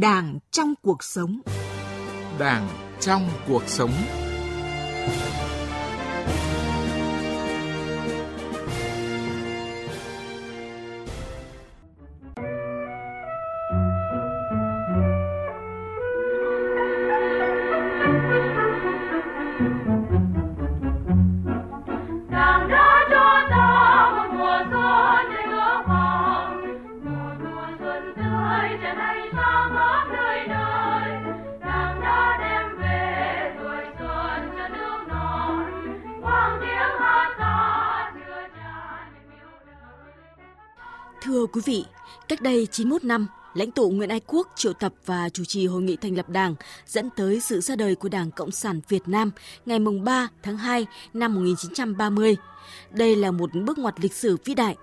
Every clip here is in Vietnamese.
Đảng trong cuộc sống. Đảng trong cuộc sống. Đây 91 năm, lãnh tụ Nguyễn Ái Quốc triệu tập và chủ trì hội nghị thành lập Đảng dẫn tới sự ra đời của Đảng Cộng sản Việt Nam ngày 3 tháng 2 năm 1930. Đây là một bước ngoặt lịch sử vĩ đại.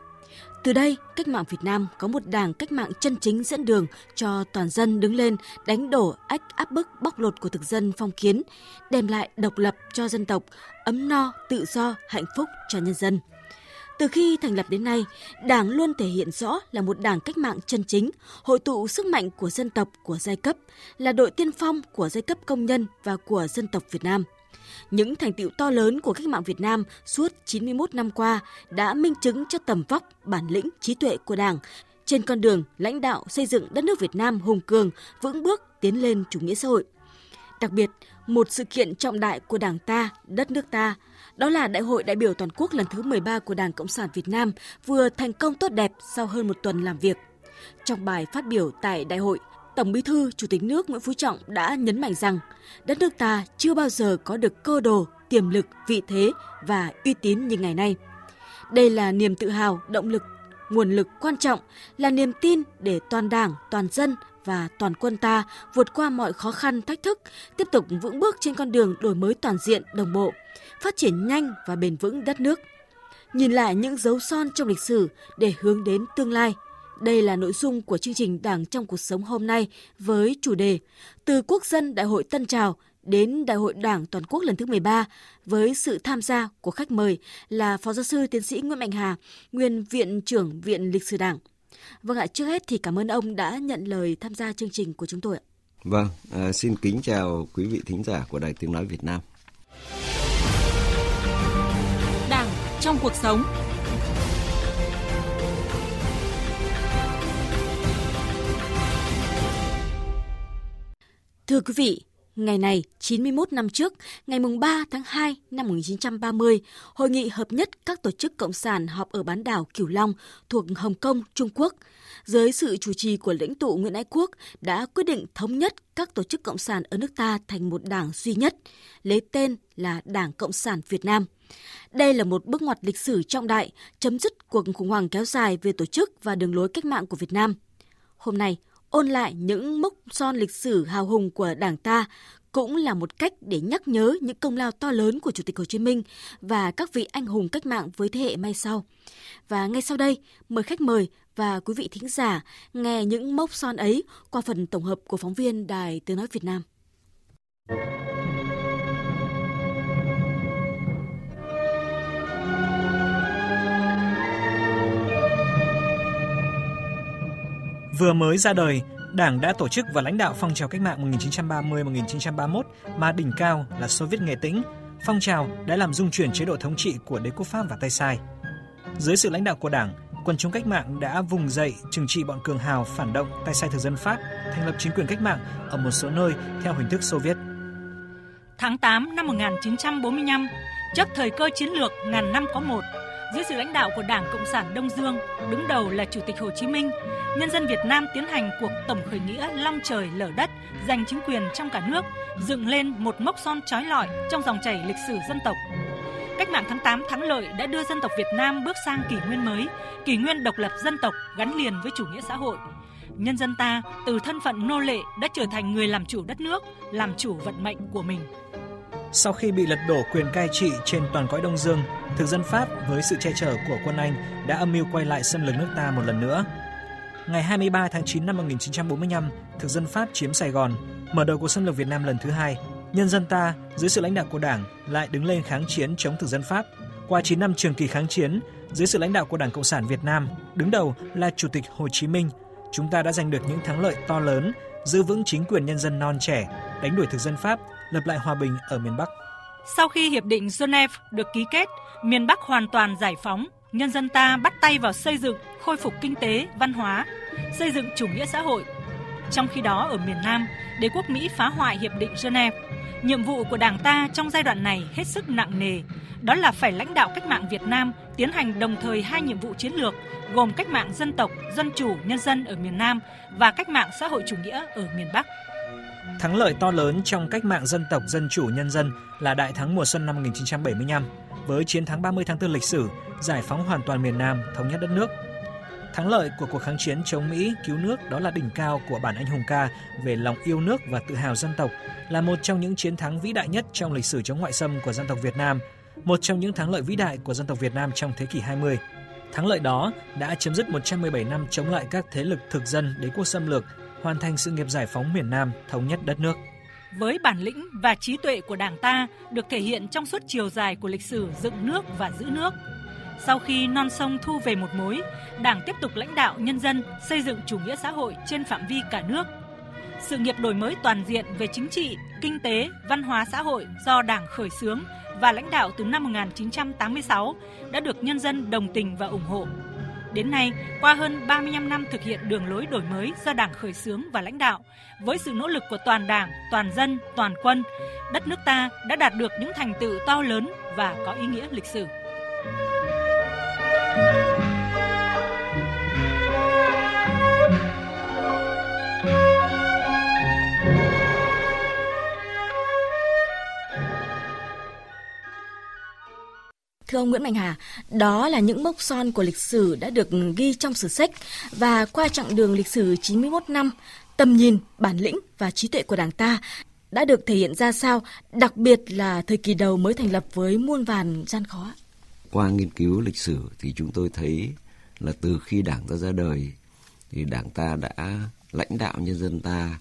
Từ đây, cách mạng Việt Nam có một đảng cách mạng chân chính dẫn đường cho toàn dân đứng lên đánh đổ ách áp bức bóc lột của thực dân phong kiến, đem lại độc lập cho dân tộc, ấm no, tự do, hạnh phúc cho nhân dân. Từ khi thành lập đến nay, Đảng luôn thể hiện rõ là một đảng cách mạng chân chính, hội tụ sức mạnh của dân tộc, của giai cấp, là đội tiên phong của giai cấp công nhân và của dân tộc Việt Nam. Những thành tựu to lớn của cách mạng Việt Nam suốt 91 năm qua đã minh chứng cho tầm vóc, bản lĩnh, trí tuệ của Đảng trên con đường lãnh đạo xây dựng đất nước Việt Nam hùng cường, vững bước tiến lên chủ nghĩa xã hội. Đặc biệt, một sự kiện trọng đại của Đảng ta, đất nước ta – đó là Đại hội đại biểu toàn quốc lần thứ 13 của Đảng Cộng sản Việt Nam vừa thành công tốt đẹp sau hơn một tuần làm việc. Trong bài phát biểu tại đại hội, Tổng Bí thư Chủ tịch nước Nguyễn Phú Trọng đã nhấn mạnh rằng đất nước ta chưa bao giờ có được cơ đồ, tiềm lực, vị thế và uy tín như ngày nay. Đây là niềm tự hào, động lực, nguồn lực quan trọng, là niềm tin để toàn Đảng, toàn dân và toàn quân ta vượt qua mọi khó khăn thách thức, tiếp tục vững bước trên con đường đổi mới toàn diện, đồng bộ, phát triển nhanh và bền vững đất nước. Nhìn lại những dấu son trong lịch sử để hướng đến tương lai. Đây là nội dung của chương trình Đảng trong cuộc sống hôm nay với chủ đề Từ Quốc dân Đại hội Tân Trào đến Đại hội Đảng Toàn quốc lần thứ 13 với sự tham gia của khách mời là Phó Giáo sư Tiến sĩ Nguyễn Mạnh Hà, nguyên Viện trưởng Viện Lịch sử Đảng. Vâng ạ, trước hết thì cảm ơn ông đã nhận lời tham gia chương trình của chúng tôi ạ. Vâng, à, xin kính chào quý vị thính giả của Đài Tiếng Nói Việt Nam. Đảng trong cuộc sống Thưa quý vị, Ngày này, 91 năm trước, ngày 3 tháng 2 năm 1930, Hội nghị hợp nhất các tổ chức cộng sản họp ở bán đảo Cửu Long thuộc Hồng Kông, Trung Quốc, dưới sự chủ trì của lãnh tụ Nguyễn Ái Quốc đã quyết định thống nhất các tổ chức cộng sản ở nước ta thành một đảng duy nhất, lấy tên là Đảng Cộng sản Việt Nam. Đây là một bước ngoặt lịch sử trọng đại, chấm dứt cuộc khủng hoảng kéo dài về tổ chức và đường lối cách mạng của Việt Nam. Hôm nay, ôn lại những mốc son lịch sử hào hùng của Đảng ta cũng là một cách để nhắc nhớ những công lao to lớn của Chủ tịch Hồ Chí Minh và các vị anh hùng cách mạng với thế hệ mai sau. Và ngay sau đây, mời khách mời và quý vị thính giả nghe những mốc son ấy qua phần tổng hợp của phóng viên Đài Tiếng Nói Việt Nam. Vừa mới ra đời, Đảng đã tổ chức và lãnh đạo phong trào cách mạng 1930-1931 mà đỉnh cao là Xô Viết Nghệ Tĩnh. Phong trào đã làm dung chuyển chế độ thống trị của đế quốc Pháp và Tây Sai. Dưới sự lãnh đạo của Đảng, quần chúng cách mạng đã vùng dậy trừng trị bọn cường hào phản động tay sai thực dân Pháp, thành lập chính quyền cách mạng ở một số nơi theo hình thức Xô Viết. Tháng 8 năm 1945, trước thời cơ chiến lược ngàn năm có một, dưới sự lãnh đạo của Đảng Cộng sản Đông Dương, đứng đầu là Chủ tịch Hồ Chí Minh, nhân dân Việt Nam tiến hành cuộc tổng khởi nghĩa long trời lở đất, giành chính quyền trong cả nước, dựng lên một mốc son trói lọi trong dòng chảy lịch sử dân tộc. Cách mạng tháng 8 thắng lợi đã đưa dân tộc Việt Nam bước sang kỷ nguyên mới, kỷ nguyên độc lập dân tộc gắn liền với chủ nghĩa xã hội. Nhân dân ta từ thân phận nô lệ đã trở thành người làm chủ đất nước, làm chủ vận mệnh của mình. Sau khi bị lật đổ quyền cai trị trên toàn cõi Đông Dương, thực dân Pháp với sự che chở của quân Anh đã âm mưu quay lại xâm lược nước ta một lần nữa. Ngày 23 tháng 9 năm 1945, thực dân Pháp chiếm Sài Gòn, mở đầu cuộc xâm lược Việt Nam lần thứ hai. Nhân dân ta, dưới sự lãnh đạo của Đảng, lại đứng lên kháng chiến chống thực dân Pháp. Qua 9 năm trường kỳ kháng chiến, dưới sự lãnh đạo của Đảng Cộng sản Việt Nam, đứng đầu là Chủ tịch Hồ Chí Minh, chúng ta đã giành được những thắng lợi to lớn, giữ vững chính quyền nhân dân non trẻ, đánh đuổi thực dân Pháp, lập lại hòa bình ở miền Bắc. Sau khi hiệp định Geneva được ký kết, miền Bắc hoàn toàn giải phóng, nhân dân ta bắt tay vào xây dựng, khôi phục kinh tế, văn hóa, xây dựng chủ nghĩa xã hội. Trong khi đó ở miền Nam, đế quốc Mỹ phá hoại hiệp định Geneva. Nhiệm vụ của Đảng ta trong giai đoạn này hết sức nặng nề, đó là phải lãnh đạo cách mạng Việt Nam tiến hành đồng thời hai nhiệm vụ chiến lược gồm cách mạng dân tộc, dân chủ, nhân dân ở miền Nam và cách mạng xã hội chủ nghĩa ở miền Bắc. Thắng lợi to lớn trong cách mạng dân tộc, dân chủ, nhân dân là đại thắng mùa xuân năm 1975 với chiến thắng 30 tháng 4 lịch sử, giải phóng hoàn toàn miền Nam, thống nhất đất nước. Thắng lợi của cuộc kháng chiến chống Mỹ cứu nước đó là đỉnh cao của bản anh hùng ca về lòng yêu nước và tự hào dân tộc, là một trong những chiến thắng vĩ đại nhất trong lịch sử chống ngoại xâm của dân tộc Việt Nam, một trong những thắng lợi vĩ đại của dân tộc Việt Nam trong thế kỷ 20. Thắng lợi đó đã chấm dứt 117 năm chống lại các thế lực thực dân đế quốc xâm lược, hoàn thành sự nghiệp giải phóng miền Nam, thống nhất đất nước. Với bản lĩnh và trí tuệ của Đảng ta được thể hiện trong suốt chiều dài của lịch sử dựng nước và giữ nước. Sau khi non sông thu về một mối, Đảng tiếp tục lãnh đạo nhân dân xây dựng chủ nghĩa xã hội trên phạm vi cả nước. Sự nghiệp đổi mới toàn diện về chính trị, kinh tế, văn hóa xã hội do Đảng khởi xướng và lãnh đạo từ năm 1986 đã được nhân dân đồng tình và ủng hộ. Đến nay, qua hơn 35 năm thực hiện đường lối đổi mới do Đảng khởi xướng và lãnh đạo, với sự nỗ lực của toàn Đảng, toàn dân, toàn quân, đất nước ta đã đạt được những thành tựu to lớn và có ý nghĩa lịch sử. Thưa ông Nguyễn Mạnh Hà, đó là những mốc son của lịch sử đã được ghi trong sử sách và qua chặng đường lịch sử 91 năm, tầm nhìn, bản lĩnh và trí tuệ của Đảng ta đã được thể hiện ra sao, đặc biệt là thời kỳ đầu mới thành lập với muôn vàn gian khó. Qua nghiên cứu lịch sử thì chúng tôi thấy là từ khi Đảng ta ra đời thì Đảng ta đã lãnh đạo nhân dân ta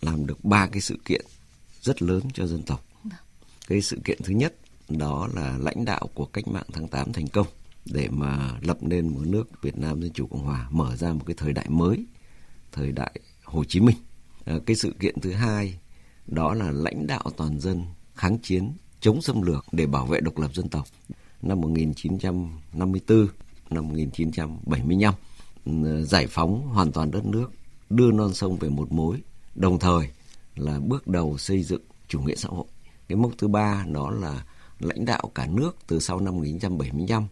làm được ba cái sự kiện rất lớn cho dân tộc. Cái sự kiện thứ nhất đó là lãnh đạo của cách mạng tháng 8 thành công để mà lập nên một nước Việt Nam Dân Chủ Cộng Hòa mở ra một cái thời đại mới, thời đại Hồ Chí Minh. À, cái sự kiện thứ hai đó là lãnh đạo toàn dân kháng chiến chống xâm lược để bảo vệ độc lập dân tộc năm 1954, năm 1975 ừ, giải phóng hoàn toàn đất nước, đưa non sông về một mối, đồng thời là bước đầu xây dựng chủ nghĩa xã hội. Cái mốc thứ ba đó là lãnh đạo cả nước từ sau năm 1975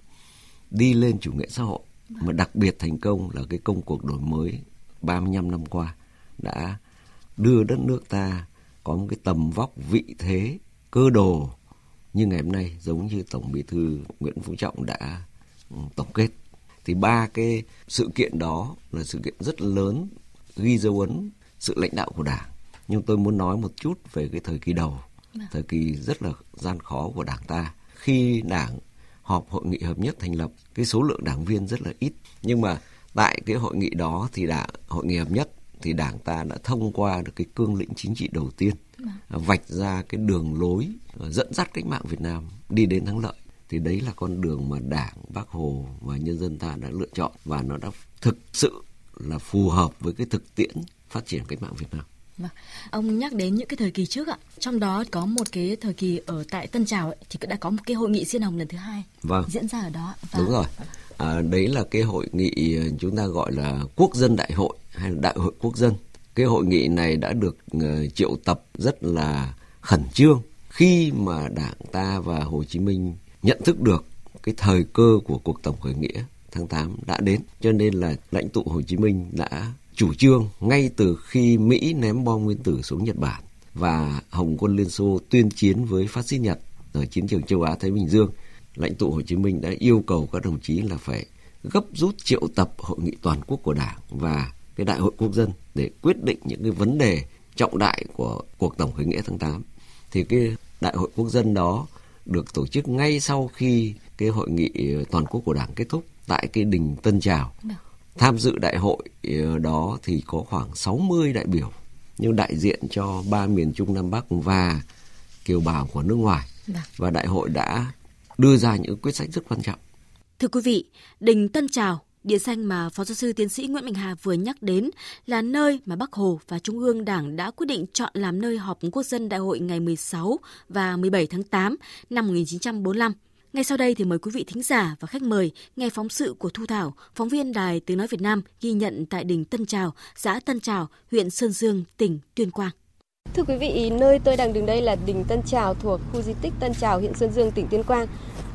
đi lên chủ nghĩa xã hội. Mà đặc biệt thành công là cái công cuộc đổi mới 35 năm qua đã đưa đất nước ta có một cái tầm vóc, vị thế, cơ đồ như ngày hôm nay giống như tổng bí thư Nguyễn Phú Trọng đã ừ, tổng kết. Thì ba cái sự kiện đó là sự kiện rất lớn, ghi dấu ấn sự lãnh đạo của đảng. Nhưng tôi muốn nói một chút về cái thời kỳ đầu thời kỳ rất là gian khó của đảng ta khi đảng họp hội nghị hợp nhất thành lập cái số lượng đảng viên rất là ít nhưng mà tại cái hội nghị đó thì đảng hội nghị hợp nhất thì đảng ta đã thông qua được cái cương lĩnh chính trị đầu tiên vâng. vạch ra cái đường lối dẫn dắt cách mạng Việt Nam đi đến thắng lợi thì đấy là con đường mà đảng bác hồ và nhân dân ta đã lựa chọn và nó đã thực sự là phù hợp với cái thực tiễn phát triển cách mạng Việt Nam. Ông nhắc đến những cái thời kỳ trước ạ, trong đó có một cái thời kỳ ở tại Tân Trào ấy, thì đã có một cái hội nghị Diên Hồng lần thứ hai vâng. diễn ra ở đó. Và... Đúng rồi. À, đấy là cái hội nghị chúng ta gọi là quốc dân đại hội hay là đại hội quốc dân. Cái hội nghị này đã được uh, triệu tập rất là khẩn trương khi mà Đảng ta và Hồ Chí Minh nhận thức được cái thời cơ của cuộc tổng khởi nghĩa tháng 8 đã đến cho nên là lãnh tụ Hồ Chí Minh đã chủ trương ngay từ khi Mỹ ném bom nguyên tử xuống Nhật Bản và Hồng quân Liên Xô tuyên chiến với phát xít Nhật ở chiến trường châu Á Thái Bình Dương, lãnh tụ Hồ Chí Minh đã yêu cầu các đồng chí là phải gấp rút triệu tập hội nghị toàn quốc của Đảng và cái đại hội quốc dân để quyết định những cái vấn đề trọng đại của cuộc tổng khởi nghĩa tháng 8. Thì cái đại hội quốc dân đó được tổ chức ngay sau khi cái hội nghị toàn quốc của Đảng kết thúc tại cái đình Tân Trào. Được Tham dự đại hội ờ, đó thì có khoảng 60 đại biểu nhưng đại diện cho ba miền Trung Nam Bắc và kiều bào của nước ngoài. Vâng. Và đại hội đã đưa ra những quyết sách rất quan trọng. Thưa quý vị, đình Tân Trào Địa danh mà Phó giáo sư tiến sĩ Nguyễn Mạnh Hà vừa nhắc đến là nơi mà Bắc Hồ và Trung ương Đảng đã quyết định chọn làm nơi họp quốc dân đại hội ngày 16 và 17 tháng 8 năm 1945. Ngay sau đây thì mời quý vị thính giả và khách mời nghe phóng sự của Thu Thảo, phóng viên Đài Tiếng Nói Việt Nam ghi nhận tại đỉnh Tân Trào, xã Tân Trào, huyện Sơn Dương, tỉnh Tuyên Quang. Thưa quý vị, nơi tôi đang đứng đây là đỉnh Tân Trào thuộc khu di tích Tân Trào, huyện Sơn Dương, tỉnh Tuyên Quang.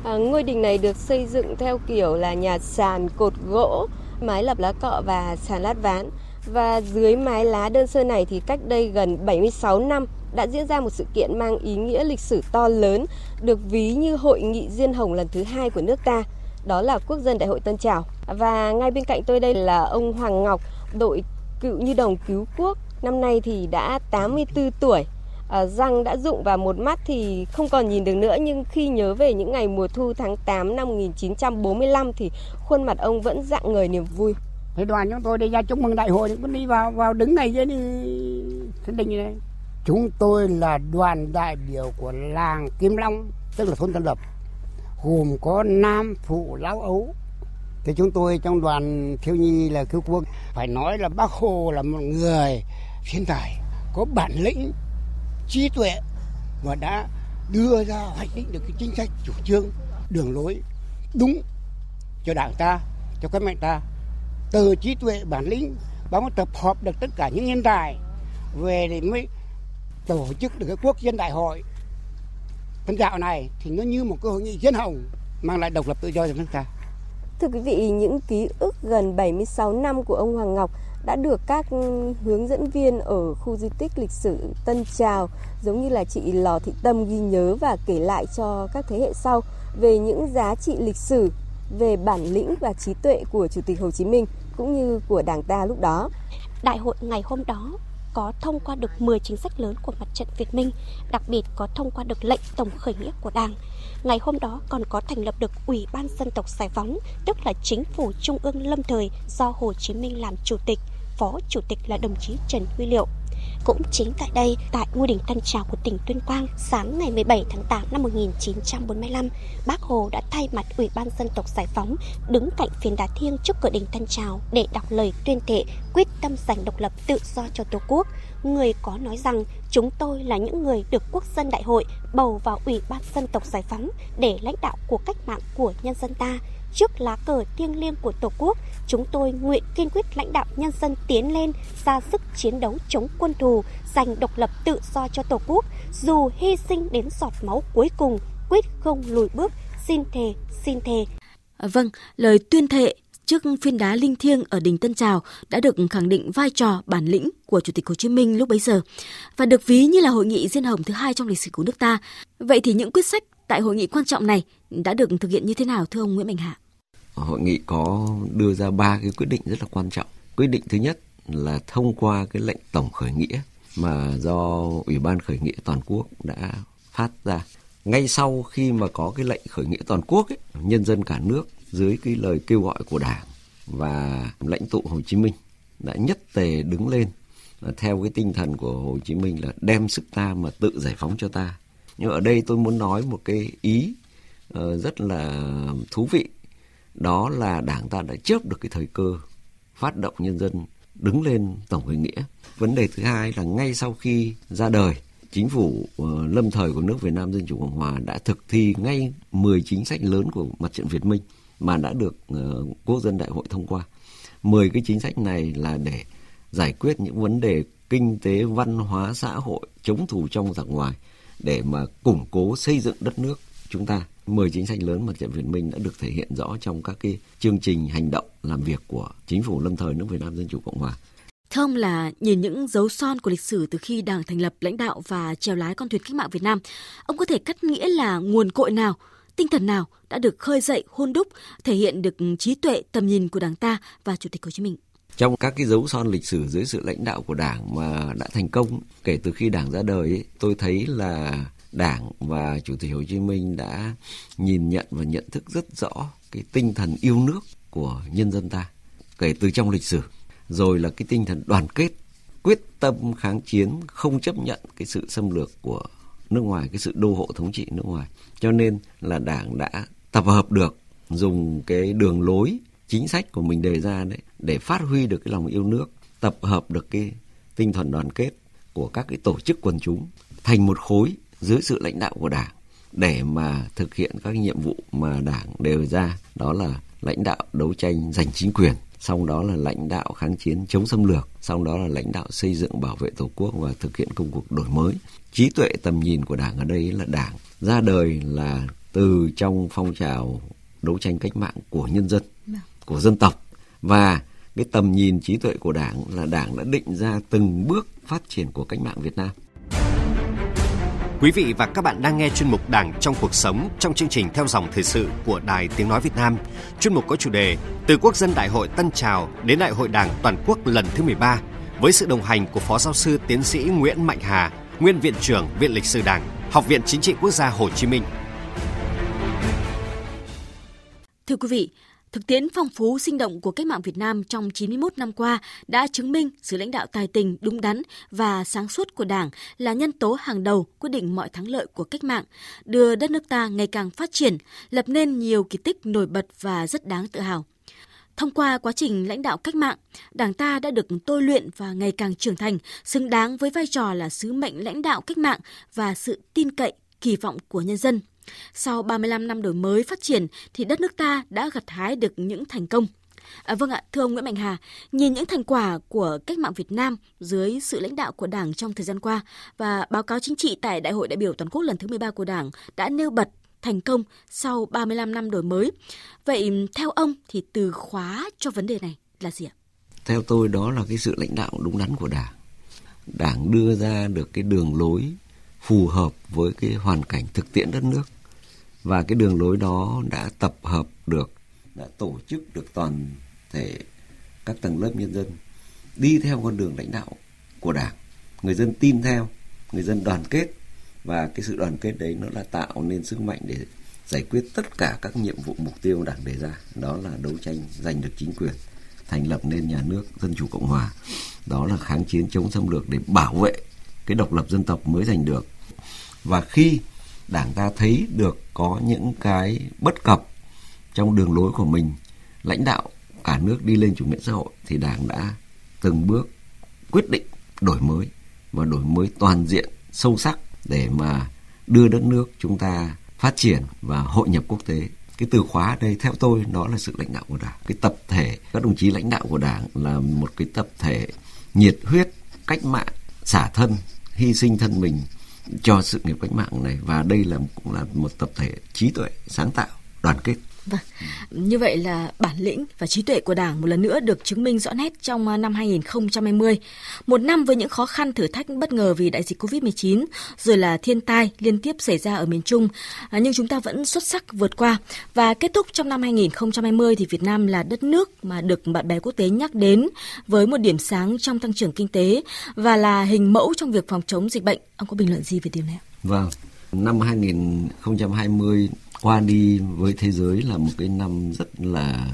À, ngôi đình này được xây dựng theo kiểu là nhà sàn cột gỗ, mái lập lá cọ và sàn lát ván. Và dưới mái lá đơn sơ này thì cách đây gần 76 năm đã diễn ra một sự kiện mang ý nghĩa lịch sử to lớn, được ví như hội nghị Diên Hồng lần thứ hai của nước ta. Đó là Quốc dân Đại hội Tân Trào. Và ngay bên cạnh tôi đây là ông Hoàng Ngọc, đội cựu như đồng cứu quốc Năm nay thì đã 84 tuổi, à, răng đã rụng và một mắt thì không còn nhìn được nữa nhưng khi nhớ về những ngày mùa thu tháng 8 năm 1945 thì khuôn mặt ông vẫn dạng người niềm vui. Thế đoàn chúng tôi đi ra chúc mừng đại hội cũng đi vào vào đứng này dưới đình này. Chúng tôi là đoàn đại biểu của làng Kim Long, tức là thôn Tân Lập, gồm có nam phụ lão ấu. Thì chúng tôi trong đoàn thiếu nhi là cứu quốc phải nói là bác hồ là một người thiên tài có bản lĩnh trí tuệ và đã đưa ra hoạch định được cái chính sách chủ trương đường lối đúng cho đảng ta cho các mẹ ta. Từ trí tuệ bản lĩnh bác tập hợp được tất cả những nhân tài về thì mới tổ chức được cái quốc dân đại hội tân gạo này thì nó như một cái hội nghị dân hồng mang lại độc lập tự do cho nước ta Thưa quý vị, những ký ức gần 76 năm của ông Hoàng Ngọc đã được các hướng dẫn viên ở khu di tích lịch sử Tân Trào giống như là chị Lò Thị Tâm ghi nhớ và kể lại cho các thế hệ sau về những giá trị lịch sử, về bản lĩnh và trí tuệ của Chủ tịch Hồ Chí Minh cũng như của Đảng ta lúc đó. Đại hội ngày hôm đó có thông qua được 10 chính sách lớn của mặt trận Việt Minh, đặc biệt có thông qua được lệnh tổng khởi nghĩa của Đảng. Ngày hôm đó còn có thành lập được Ủy ban Dân tộc Giải phóng, tức là chính phủ trung ương lâm thời do Hồ Chí Minh làm chủ tịch, phó chủ tịch là đồng chí Trần Huy Liệu. Cũng chính tại đây, tại ngôi đình Tân Trào của tỉnh Tuyên Quang, sáng ngày 17 tháng 8 năm 1945, Bác Hồ đã thay mặt Ủy ban Dân tộc Giải phóng đứng cạnh phiến đá thiêng trước cửa đình Tân Trào để đọc lời tuyên thệ quyết tâm giành độc lập tự do cho Tổ quốc. Người có nói rằng chúng tôi là những người được quốc dân đại hội bầu vào Ủy ban Dân tộc Giải phóng để lãnh đạo cuộc cách mạng của nhân dân ta, trước lá cờ thiêng liêng của Tổ quốc, chúng tôi nguyện kiên quyết lãnh đạo nhân dân tiến lên, ra sức chiến đấu chống quân thù, giành độc lập tự do cho Tổ quốc, dù hy sinh đến giọt máu cuối cùng, quyết không lùi bước, xin thề, xin thề. À, vâng, lời tuyên thệ trước phiên đá linh thiêng ở đỉnh Tân Trào đã được khẳng định vai trò bản lĩnh của Chủ tịch Hồ Chí Minh lúc bấy giờ và được ví như là hội nghị diên hồng thứ hai trong lịch sử của nước ta. Vậy thì những quyết sách tại hội nghị quan trọng này đã được thực hiện như thế nào thưa ông Nguyễn Mạnh Hạ? Hội nghị có đưa ra ba cái quyết định rất là quan trọng. Quyết định thứ nhất là thông qua cái lệnh tổng khởi nghĩa mà do Ủy ban khởi nghĩa toàn quốc đã phát ra. Ngay sau khi mà có cái lệnh khởi nghĩa toàn quốc ấy, nhân dân cả nước dưới cái lời kêu gọi của Đảng và lãnh tụ Hồ Chí Minh đã nhất tề đứng lên theo cái tinh thần của Hồ Chí Minh là đem sức ta mà tự giải phóng cho ta. Nhưng ở đây tôi muốn nói một cái ý uh, rất là thú vị. Đó là đảng ta đã chớp được cái thời cơ phát động nhân dân đứng lên tổng khởi nghĩa. Vấn đề thứ hai là ngay sau khi ra đời chính phủ uh, lâm thời của nước Việt Nam Dân chủ Cộng hòa đã thực thi ngay 10 chính sách lớn của mặt trận Việt Minh mà đã được uh, quốc dân đại hội thông qua. 10 cái chính sách này là để giải quyết những vấn đề kinh tế, văn hóa, xã hội, chống thù trong giặc ngoài để mà củng cố xây dựng đất nước chúng ta 10 chính sách lớn mặt trận Việt Minh đã được thể hiện rõ trong các cái chương trình hành động làm việc của chính phủ lâm thời nước Việt Nam Dân chủ Cộng hòa. Thưa ông là nhìn những dấu son của lịch sử từ khi Đảng thành lập lãnh đạo và trèo lái con thuyền cách mạng Việt Nam, ông có thể cắt nghĩa là nguồn cội nào, tinh thần nào đã được khơi dậy hôn đúc, thể hiện được trí tuệ tầm nhìn của Đảng ta và Chủ tịch Hồ Chí Minh? Trong các cái dấu son lịch sử dưới sự lãnh đạo của Đảng mà đã thành công kể từ khi Đảng ra đời ấy, tôi thấy là Đảng và Chủ tịch Hồ Chí Minh đã nhìn nhận và nhận thức rất rõ cái tinh thần yêu nước của nhân dân ta kể từ trong lịch sử. Rồi là cái tinh thần đoàn kết quyết tâm kháng chiến không chấp nhận cái sự xâm lược của nước ngoài cái sự đô hộ thống trị nước ngoài. Cho nên là đảng đã tập hợp được dùng cái đường lối chính sách của mình đề ra đấy để phát huy được cái lòng yêu nước, tập hợp được cái tinh thần đoàn kết của các cái tổ chức quần chúng thành một khối dưới sự lãnh đạo của Đảng để mà thực hiện các nhiệm vụ mà Đảng đề ra đó là lãnh đạo đấu tranh giành chính quyền sau đó là lãnh đạo kháng chiến chống xâm lược, sau đó là lãnh đạo xây dựng bảo vệ Tổ quốc và thực hiện công cuộc đổi mới. Trí tuệ tầm nhìn của Đảng ở đây là Đảng ra đời là từ trong phong trào đấu tranh cách mạng của nhân dân. Vâng của dân tộc và cái tầm nhìn trí tuệ của Đảng là Đảng đã định ra từng bước phát triển của cách mạng Việt Nam. Quý vị và các bạn đang nghe chuyên mục Đảng trong cuộc sống trong chương trình theo dòng thời sự của Đài Tiếng Nói Việt Nam. Chuyên mục có chủ đề Từ Quốc dân Đại hội Tân Trào đến Đại hội Đảng Toàn quốc lần thứ 13 với sự đồng hành của Phó Giáo sư Tiến sĩ Nguyễn Mạnh Hà, Nguyên Viện trưởng Viện Lịch sử Đảng, Học viện Chính trị Quốc gia Hồ Chí Minh. Thưa quý vị, Thực tiễn phong phú sinh động của cách mạng Việt Nam trong 91 năm qua đã chứng minh sự lãnh đạo tài tình, đúng đắn và sáng suốt của Đảng là nhân tố hàng đầu quyết định mọi thắng lợi của cách mạng, đưa đất nước ta ngày càng phát triển, lập nên nhiều kỳ tích nổi bật và rất đáng tự hào. Thông qua quá trình lãnh đạo cách mạng, Đảng ta đã được tôi luyện và ngày càng trưởng thành, xứng đáng với vai trò là sứ mệnh lãnh đạo cách mạng và sự tin cậy, kỳ vọng của nhân dân. Sau 35 năm đổi mới phát triển thì đất nước ta đã gặt hái được những thành công. À, vâng ạ, thưa ông Nguyễn Mạnh Hà, nhìn những thành quả của cách mạng Việt Nam dưới sự lãnh đạo của Đảng trong thời gian qua và báo cáo chính trị tại Đại hội đại biểu toàn quốc lần thứ 13 của Đảng đã nêu bật thành công sau 35 năm đổi mới. Vậy theo ông thì từ khóa cho vấn đề này là gì ạ? Theo tôi đó là cái sự lãnh đạo đúng đắn của Đảng. Đảng đưa ra được cái đường lối phù hợp với cái hoàn cảnh thực tiễn đất nước và cái đường lối đó đã tập hợp được, đã tổ chức được toàn thể các tầng lớp nhân dân đi theo con đường lãnh đạo của đảng. Người dân tin theo, người dân đoàn kết. Và cái sự đoàn kết đấy nó là tạo nên sức mạnh để giải quyết tất cả các nhiệm vụ mục tiêu đảng đề ra. Đó là đấu tranh giành được chính quyền, thành lập nên nhà nước, dân chủ cộng hòa. Đó là kháng chiến chống xâm lược để bảo vệ cái độc lập dân tộc mới giành được. Và khi đảng ta thấy được có những cái bất cập trong đường lối của mình, lãnh đạo cả nước đi lên chủ nghĩa xã hội thì đảng đã từng bước quyết định đổi mới và đổi mới toàn diện, sâu sắc để mà đưa đất nước chúng ta phát triển và hội nhập quốc tế. Cái từ khóa đây theo tôi đó là sự lãnh đạo của đảng. Cái tập thể, các đồng chí lãnh đạo của đảng là một cái tập thể nhiệt huyết, cách mạng, xả thân, hy sinh thân mình cho sự nghiệp cách mạng này. Và đây là cũng là một tập thể trí tuệ, sáng tạo, đoàn kết. Vâng, như vậy là bản lĩnh và trí tuệ của Đảng một lần nữa được chứng minh rõ nét trong à, năm 2020. Một năm với những khó khăn thử thách bất ngờ vì đại dịch Covid-19, rồi là thiên tai liên tiếp xảy ra ở miền Trung, à, nhưng chúng ta vẫn xuất sắc vượt qua. Và kết thúc trong năm 2020 thì Việt Nam là đất nước mà được bạn bè quốc tế nhắc đến với một điểm sáng trong tăng trưởng kinh tế và là hình mẫu trong việc phòng chống dịch bệnh. Ông có bình luận gì về điều này? Vâng, năm 2020 qua đi với thế giới là một cái năm rất là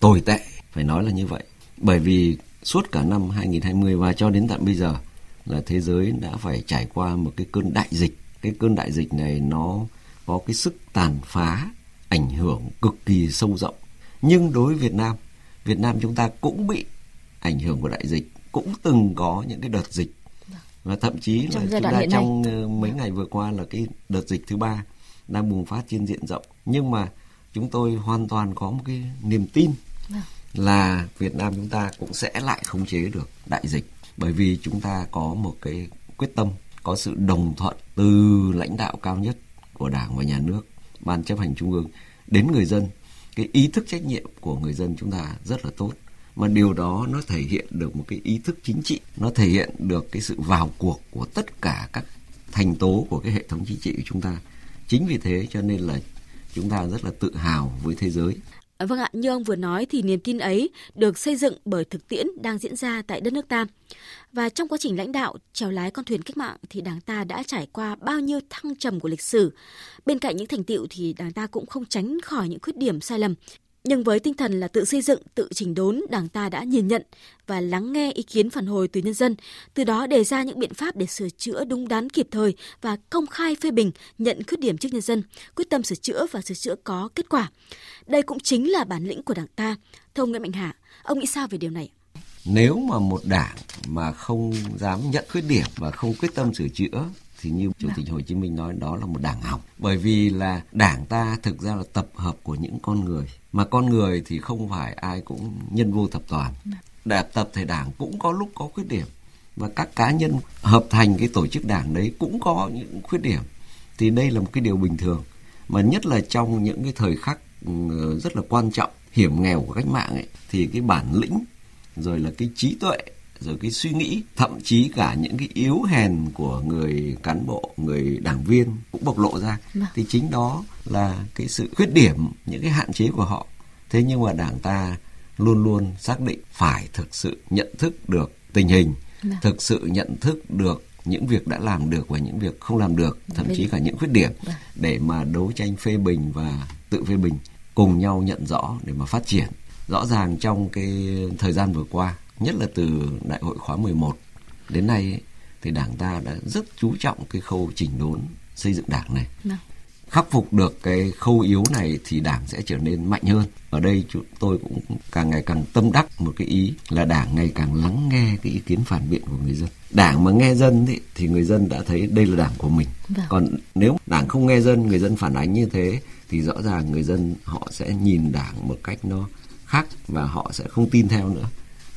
tồi tệ phải nói là như vậy. Bởi vì suốt cả năm 2020 và cho đến tận bây giờ là thế giới đã phải trải qua một cái cơn đại dịch. Cái cơn đại dịch này nó có cái sức tàn phá ảnh hưởng cực kỳ sâu rộng. Nhưng đối với Việt Nam Việt Nam chúng ta cũng bị ảnh hưởng của đại dịch cũng từng có những cái đợt dịch. Và thậm chí là chúng ta trong này. Ờ, mấy ngày vừa qua là cái đợt dịch thứ ba đang bùng phát trên diện rộng. Nhưng mà chúng tôi hoàn toàn có một cái niềm tin vâng. là Việt Nam chúng ta cũng sẽ lại khống chế được đại dịch. Bởi vì chúng ta có một cái quyết tâm có sự đồng thuận từ lãnh đạo cao nhất của Đảng và Nhà nước ban chấp hành trung ương đến người dân. Cái ý thức trách nhiệm của người dân chúng ta rất là tốt. Mà điều đó nó thể hiện được một cái ý thức chính trị nó thể hiện được cái sự vào cuộc của tất cả các thành tố của cái hệ thống chính trị của chúng ta chính vì thế cho nên là chúng ta rất là tự hào với thế giới à, Vâng ạ, như ông vừa nói thì niềm tin ấy được xây dựng bởi thực tiễn đang diễn ra tại đất nước ta. Và trong quá trình lãnh đạo, trèo lái con thuyền cách mạng thì Đảng ta đã trải qua bao nhiêu thăng trầm của lịch sử. Bên cạnh những thành tựu thì Đảng ta cũng không tránh khỏi những khuyết điểm sai lầm. Nhưng với tinh thần là tự xây dựng, tự chỉnh đốn, Đảng ta đã nhìn nhận và lắng nghe ý kiến phản hồi từ nhân dân, từ đó đề ra những biện pháp để sửa chữa đúng đắn kịp thời và công khai phê bình, nhận khuyết điểm trước nhân dân, quyết tâm sửa chữa và sửa chữa có kết quả. Đây cũng chính là bản lĩnh của Đảng ta. Thông Nguyễn Mạnh Hà, ông nghĩ sao về điều này? Nếu mà một đảng mà không dám nhận khuyết điểm và không quyết tâm sửa chữa thì như chủ tịch Hồ Chí Minh nói đó là một đảng hỏng bởi vì là đảng ta thực ra là tập hợp của những con người mà con người thì không phải ai cũng nhân vô thập toàn. Đẹp tập thể đảng cũng có lúc có khuyết điểm. Và các cá nhân hợp thành cái tổ chức đảng đấy cũng có những khuyết điểm. Thì đây là một cái điều bình thường. Mà nhất là trong những cái thời khắc ừ, rất là quan trọng hiểm nghèo của cách mạng ấy thì cái bản lĩnh rồi là cái trí tuệ rồi cái suy nghĩ thậm chí cả những cái yếu hèn của người cán bộ người đảng viên cũng bộc lộ ra Vâng. thì chính đó là cái sự khuyết điểm những cái hạn chế của họ thế nhưng mà đảng ta luôn luôn xác định phải thực sự nhận thức được tình hình Vâng. thực sự nhận thức được những việc đã làm được và những việc không làm được thậm chí cả những khuyết điểm Vâng. để mà đấu tranh phê bình và tự phê bình cùng nhau nhận rõ để mà phát triển rõ ràng trong cái thời gian vừa qua nhất là từ đại hội khóa 11 đến nay thì đảng ta đã rất chú trọng cái khâu chỉnh đốn xây dựng đảng này. Vâng. khắc phục được cái khâu yếu này thì đảng sẽ trở nên mạnh hơn. Ở đây chúng tôi cũng càng ngày càng tâm đắc một cái ý là đảng ngày càng lắng nghe cái ý kiến phản biện của người dân. Đảng mà nghe dân thì, thì người dân đã thấy đây là đảng của mình. Vâng. còn nếu đảng không nghe dân người dân phản ánh như thế thì rõ ràng người dân họ sẽ nhìn đảng một cách nó khác và họ sẽ không tin theo nữa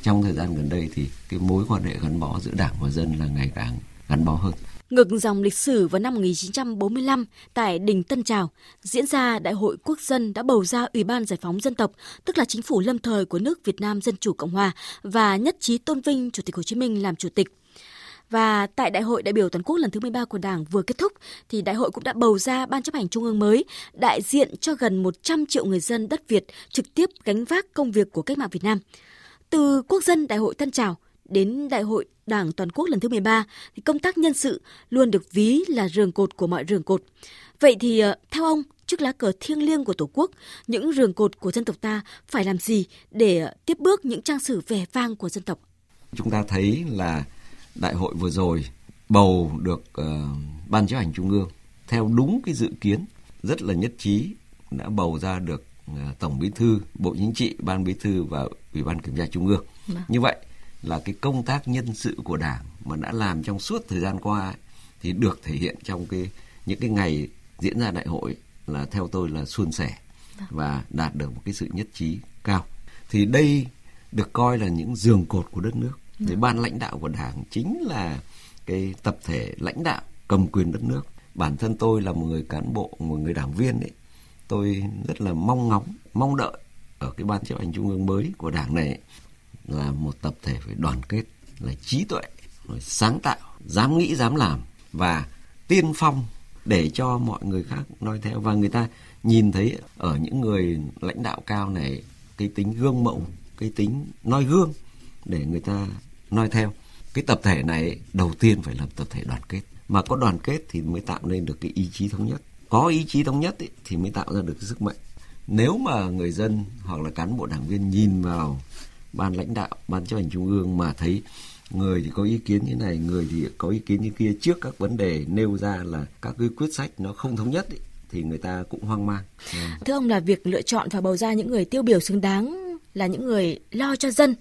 trong thời gian gần đây thì cái mối quan hệ gắn bó giữa đảng và dân là ngày càng gắn bó hơn Ngược dòng lịch sử vào năm 1945 tại đỉnh Tân Trào, diễn ra Đại hội Quốc dân đã bầu ra Ủy ban Giải phóng Dân tộc, tức là chính phủ lâm thời của nước Việt Nam Dân Chủ Cộng Hòa và nhất trí tôn vinh Chủ tịch Hồ Chí Minh làm chủ tịch. Và tại Đại hội đại biểu toàn quốc lần thứ 13 của Đảng vừa kết thúc, thì Đại hội cũng đã bầu ra Ban chấp hành Trung ương mới, đại diện cho gần 100 triệu người dân đất Việt trực tiếp gánh vác công việc của cách mạng Việt Nam. Từ Quốc dân Đại hội Tân Trào đến Đại hội Đảng toàn quốc lần thứ 13 thì công tác nhân sự luôn được ví là rường cột của mọi rường cột. Vậy thì ờ, theo ông, trước lá cờ thiêng liêng của Tổ quốc, những rường cột của dân tộc ta phải làm gì để ờ, tiếp bước những trang sử vẻ vang của dân tộc? chúng ta thấy là đại hội vừa rồi bầu được uh, ban chấp hành trung ương theo đúng cái dự kiến rất là nhất trí đã bầu ra được tổng bí thư bộ chính trị ban bí thư và ủy ban kiểm tra trung ương. Vâng. như vậy là cái công tác nhân sự của đảng mà đã làm trong suốt thời gian qua ấy, thì được thể hiện trong cái những cái ngày diễn ra đại hội là theo tôi là suôn sẻ và đạt được một cái sự nhất trí cao. Thì đây được coi là những giường cột của đất nước. Thì ban lãnh đạo của đảng chính là cái tập thể lãnh đạo cầm quyền đất nước. Bản thân tôi là một người cán bộ một người đảng viên ấy tôi rất là mong ngóng, mong đợi ở cái ban chấp hành trung ương mới của đảng này là một tập thể phải đoàn kết, là trí tuệ, rồi sáng tạo, dám nghĩ, dám làm và tiên phong để cho mọi người khác noi theo. Và người ta nhìn thấy ở những người lãnh đạo cao này, cái tính gương mẫu, cái tính noi gương để người ta noi theo. Cái tập thể này đầu tiên phải là tập thể đoàn kết. Mà có đoàn kết thì mới tạo nên được cái ý chí thống nhất có ý chí thống nhất ý, thì mới tạo ra được cái sức mạnh. Nếu mà người dân hoặc là cán bộ đảng viên nhìn vào ban lãnh đạo ban chấp hành trung ương mà thấy người thì có ý kiến như này người thì có ý kiến như kia trước các vấn đề nêu ra là các cái quyết sách nó không thống nhất ý, thì người ta cũng hoang mang. Thưa ông là việc lựa chọn và bầu ra những người tiêu biểu xứng đáng là những người lo cho dân,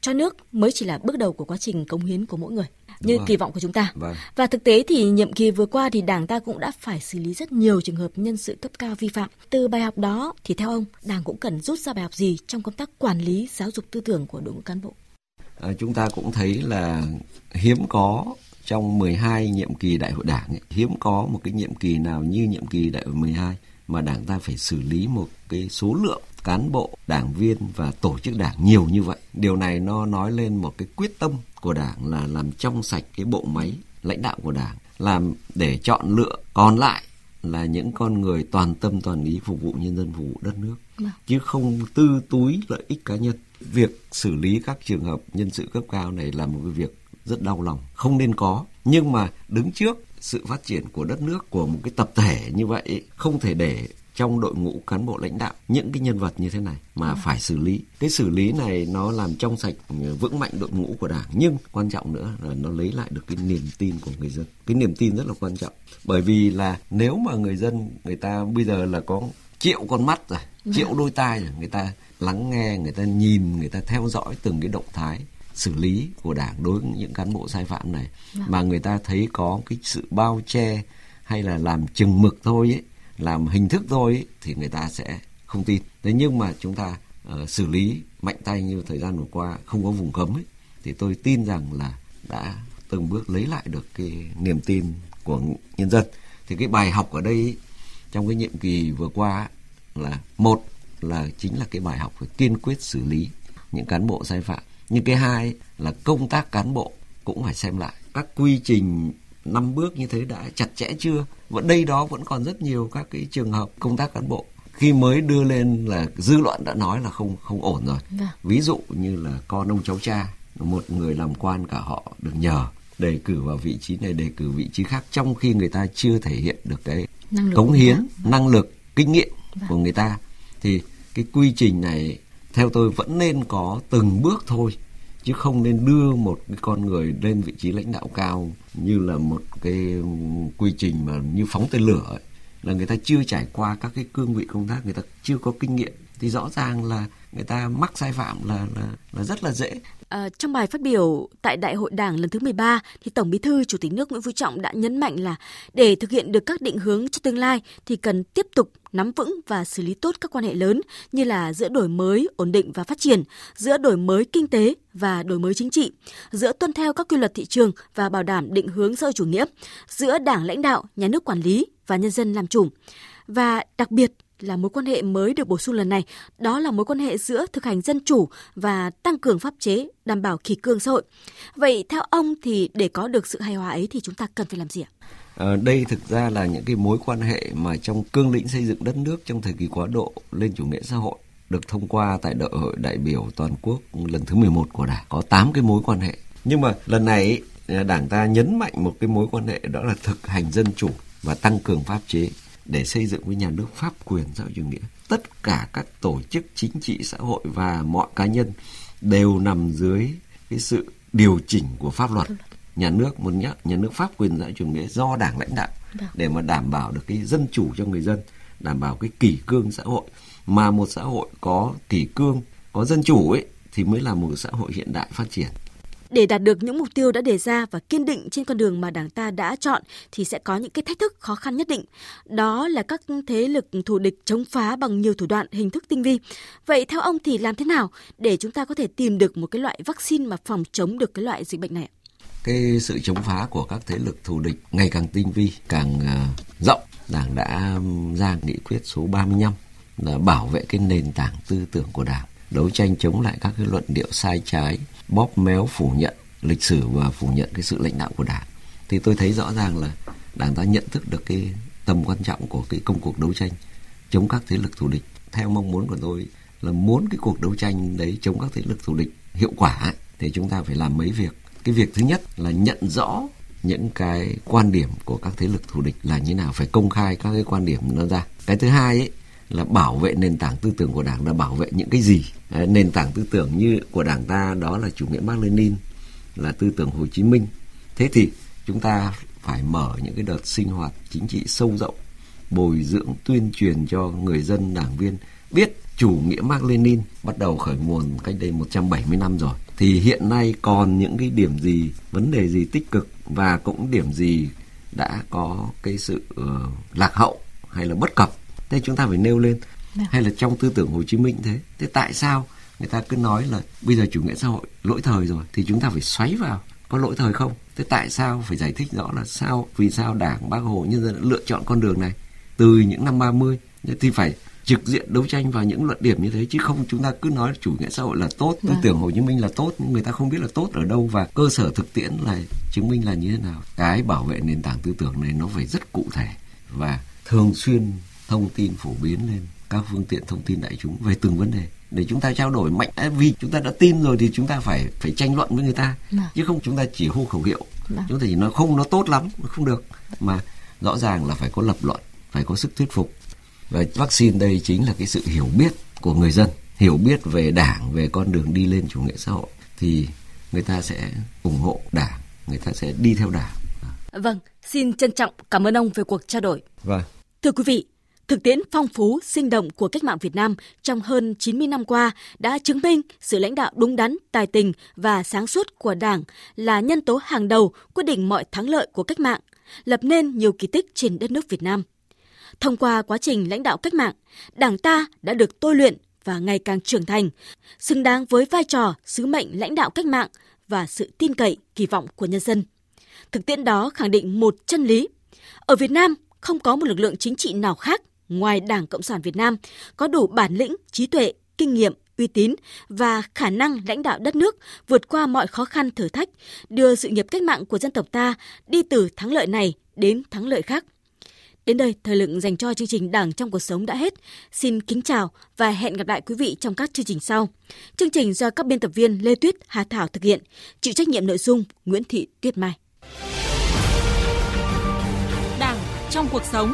cho nước mới chỉ là bước đầu của quá trình cống hiến của mỗi người như kỳ vọng của chúng ta. Vâng. Và thực tế thì nhiệm kỳ vừa qua thì Đảng ta cũng đã phải xử lý rất nhiều trường hợp nhân sự cấp cao vi phạm. Từ bài học đó thì theo ông, Đảng cũng cần rút ra bài học gì trong công tác quản lý giáo dục tư tưởng của đội ngũ cán bộ? à, chúng ta cũng thấy là hiếm có trong 12 nhiệm kỳ đại hội đảng ấy, hiếm có một cái nhiệm kỳ nào như nhiệm kỳ đại hội 12 mà đảng ta phải xử lý một cái số lượng cán bộ, đảng viên và tổ chức đảng nhiều như vậy. Điều này nó nói lên một cái quyết tâm của đảng là làm trong sạch cái bộ máy lãnh đạo của đảng, làm để chọn lựa. Còn lại là những con người toàn tâm toàn ý phục vụ nhân dân phục vụ đất nước. Chứ không tư túi lợi ích cá nhân. Việc xử lý các trường hợp nhân sự cấp cao này là một cái việc rất đau lòng. Không nên có. Nhưng mà đứng trước sự phát triển của đất nước của một cái tập thể như vậy không thể để trong đội ngũ cán bộ lãnh đạo những cái nhân vật như thế này mà phải xử lý. Cái xử lý này nó làm trong sạch vững mạnh đội ngũ của đảng. Nhưng quan trọng nữa là nó lấy lại được cái niềm tin của người dân. Cái niềm tin rất là quan trọng. Bởi vì là nếu mà người dân người ta bây giờ là có triệu con mắt rồi triệu đôi tai rồi người ta lắng nghe người ta nhìn người ta theo dõi từng cái động thái xử lý của đảng đối với những cán bộ sai phạm này. Mà người ta thấy có cái sự bao che hay là làm chừng mực thôi ấy, làm hình thức thôi thì người ta sẽ không tin. Thế nhưng mà chúng ta uh, xử lý mạnh tay như thời gian vừa qua không có vùng cấm ấy, thì tôi tin rằng là đã từng bước lấy lại được cái niềm tin của nhân dân. Thì cái bài học ở đây trong cái nhiệm kỳ vừa qua là một là chính là cái bài học phải kiên quyết xử lý những cán bộ sai phạm. Nhưng cái hai là công tác cán bộ cũng phải xem lại các quy trình năm bước như thế đã chặt chẽ chưa vẫn đây đó vẫn còn rất nhiều các cái trường hợp công tác cán bộ khi mới đưa lên là dư luận đã nói là không không ổn rồi Vâng. ví dụ như là con ông cháu cha một người làm quan cả họ được nhờ đề cử vào vị trí này đề cử vị trí khác trong khi người ta chưa thể hiện được cái Năng cống hiến đảng. năng lực kinh nghiệm Vâng. của người ta thì cái quy trình này theo tôi vẫn nên có từng bước thôi chứ không nên đưa một cái con người lên vị trí lãnh đạo cao như là một cái quy trình mà như phóng tên lửa ấy. là người ta chưa trải qua các cái cương vị công tác, người ta chưa có kinh nghiệm thì rõ ràng là người ta mắc sai phạm là là là rất là dễ À, trong bài phát biểu tại Đại hội Đảng lần thứ 13 thì Tổng Bí thư Chủ tịch nước Nguyễn Phú Trọng đã nhấn mạnh là để thực hiện được các định hướng cho tương lai thì cần tiếp tục nắm vững và xử lý tốt các quan hệ lớn như là giữa đổi mới, ổn định và phát triển, giữa đổi mới kinh tế và đổi mới chính trị, giữa tuân theo các quy luật thị trường và bảo đảm định hướng xã hội chủ nghĩa, giữa Đảng lãnh đạo, nhà nước quản lý và nhân dân làm chủ. Và đặc biệt là mối quan hệ mới được bổ sung lần này, đó là mối quan hệ giữa thực hành dân chủ và tăng cường pháp chế, đảm bảo kỷ cương xã hội. Vậy theo ông thì để có được sự hài hòa ấy thì chúng ta cần phải làm gì ạ? À, đây thực ra là những cái mối quan hệ mà trong cương lĩnh xây dựng đất nước trong thời kỳ quá độ lên chủ nghĩa xã hội được thông qua tại đại hội đại biểu toàn quốc lần thứ 11 của Đảng có 8 cái mối quan hệ. Nhưng mà lần này Đảng ta nhấn mạnh một cái mối quan hệ đó là thực hành dân chủ và tăng cường pháp chế để xây dựng với nhà nước pháp quyền xã hội chủ nghĩa. Tất cả các tổ chức chính trị xã hội và mọi cá nhân đều nằm dưới cái sự điều chỉnh của pháp luật. Nhà nước một nhà, nhà nước pháp quyền xã hội chủ nghĩa do đảng lãnh đạo để mà đảm bảo được cái dân chủ cho người dân đảm bảo cái kỷ cương xã hội. Mà một xã hội có kỷ cương có dân chủ ấy thì mới là một xã hội hiện đại phát triển để đạt được những mục tiêu đã đề ra và kiên định trên con đường mà Đảng ta đã chọn thì sẽ có những cái thách thức khó khăn nhất định. Đó là các thế lực thù địch chống phá bằng nhiều thủ đoạn, hình thức tinh vi. Vậy theo ông thì làm thế nào để chúng ta có thể tìm được một cái loại vaccine mà phòng chống được cái loại dịch bệnh này cái sự chống phá của các thế lực thù địch ngày càng tinh vi càng ờ, rộng đảng đã ra nghị quyết số 35 là bảo vệ cái nền tảng tư tưởng của đảng đấu tranh chống lại các cái luận điệu sai trái bóp méo phủ nhận lịch sử và phủ nhận cái sự lãnh đạo của đảng. Thì tôi thấy rõ ràng là đảng ta nhận thức được cái tầm quan trọng của cái công cuộc đấu tranh chống các thế lực thù địch. Theo mong muốn của tôi là muốn cái cuộc đấu tranh đấy chống các thế lực thù địch hiệu quả thì chúng ta phải làm mấy việc. Cái việc thứ nhất là nhận rõ những cái quan điểm của các thế lực thù địch là như nào, phải công khai các cái quan điểm nó ra. Cái thứ hai ấy là bảo vệ nền tảng tư tưởng của đảng là bảo vệ những cái gì? Nền tảng tư tưởng như của đảng ta đó là chủ nghĩa mark lenin, là tư tưởng Hồ Chí Minh. Thế thì chúng ta phải mở những cái đợt sinh hoạt chính trị sâu rộng, bồi dưỡng, tuyên truyền cho người dân, đảng viên biết chủ nghĩa Mark Lenin bắt đầu khởi nguồn cách đây 170 năm rồi. Thì hiện nay còn những cái điểm gì, vấn đề gì tích cực và cũng điểm gì đã có cái sự ờ, lạc hậu hay là bất cập? Thế chúng ta phải nêu lên. Hay là trong tư tưởng Hồ Chí Minh thế. Thế tại sao người ta cứ nói là bây giờ chủ nghĩa xã hội lỗi thời rồi thì chúng ta phải xoáy vào có lỗi thời không? Thế tại sao phải giải thích rõ là sao vì sao đảng bác hồ nhân dân đã lựa chọn con đường này? Từ những năm 30 thì phải trực diện đấu tranh vào những luận điểm như thế chứ không chúng ta cứ nói chủ nghĩa xã hội là tốt tư tưởng Hồ Chí Minh là tốt nhưng người ta không biết là tốt ở đâu và cơ sở thực tiễn là chứng minh là như thế nào. Cái bảo vệ nền tảng tư tưởng này nó phải rất cụ thể và thường xuyên thông tin phổ biến lên các phương tiện thông tin đại chúng về từng vấn đề để chúng ta trao đổi mạnh. Vì chúng ta đã tin rồi thì chúng ta phải phải tranh luận với người ta chứ không chúng ta chỉ hô khẩu hiệu. Chúng ta chỉ nói không nó tốt lắm không được. Mà rõ ràng là phải có lập luận phải có sức thuyết phục. Và vaccine đây chính là cái sự hiểu biết của người dân hiểu biết về đảng về con đường đi lên chủ nghĩa xã hội. Thì người ta sẽ ủng hộ đảng người ta sẽ đi theo đảng. Vâng xin trân trọng cảm ơn ông về cuộc trao đổi. Vâng. Thưa quý vị Thực tiễn phong phú, sinh động của cách mạng Việt Nam trong hơn 90 năm qua đã chứng minh sự lãnh đạo đúng đắn, tài tình và sáng suốt của Đảng là nhân tố hàng đầu quyết định mọi thắng lợi của cách mạng, lập nên nhiều kỳ tích trên đất nước Việt Nam. Thông qua quá trình lãnh đạo cách mạng, Đảng ta đã được tôi luyện và ngày càng trưởng thành, xứng đáng với vai trò, sứ mệnh lãnh đạo cách mạng và sự tin cậy, kỳ vọng của nhân dân. Thực tiễn đó khẳng định một chân lý. Ở Việt Nam không có một lực lượng chính trị nào khác ngoài Đảng Cộng sản Việt Nam có đủ bản lĩnh, trí tuệ, kinh nghiệm, uy tín và khả năng lãnh đạo đất nước vượt qua mọi khó khăn thử thách, đưa sự nghiệp cách mạng của dân tộc ta đi từ thắng lợi này đến thắng lợi khác. Đến đây, thời lượng dành cho chương trình Đảng trong cuộc sống đã hết. Xin kính chào và hẹn gặp lại quý vị trong các chương trình sau. Chương trình do các biên tập viên Lê Tuyết, Hà Thảo thực hiện, chịu trách nhiệm nội dung Nguyễn Thị Tuyết Mai. Đảng trong cuộc sống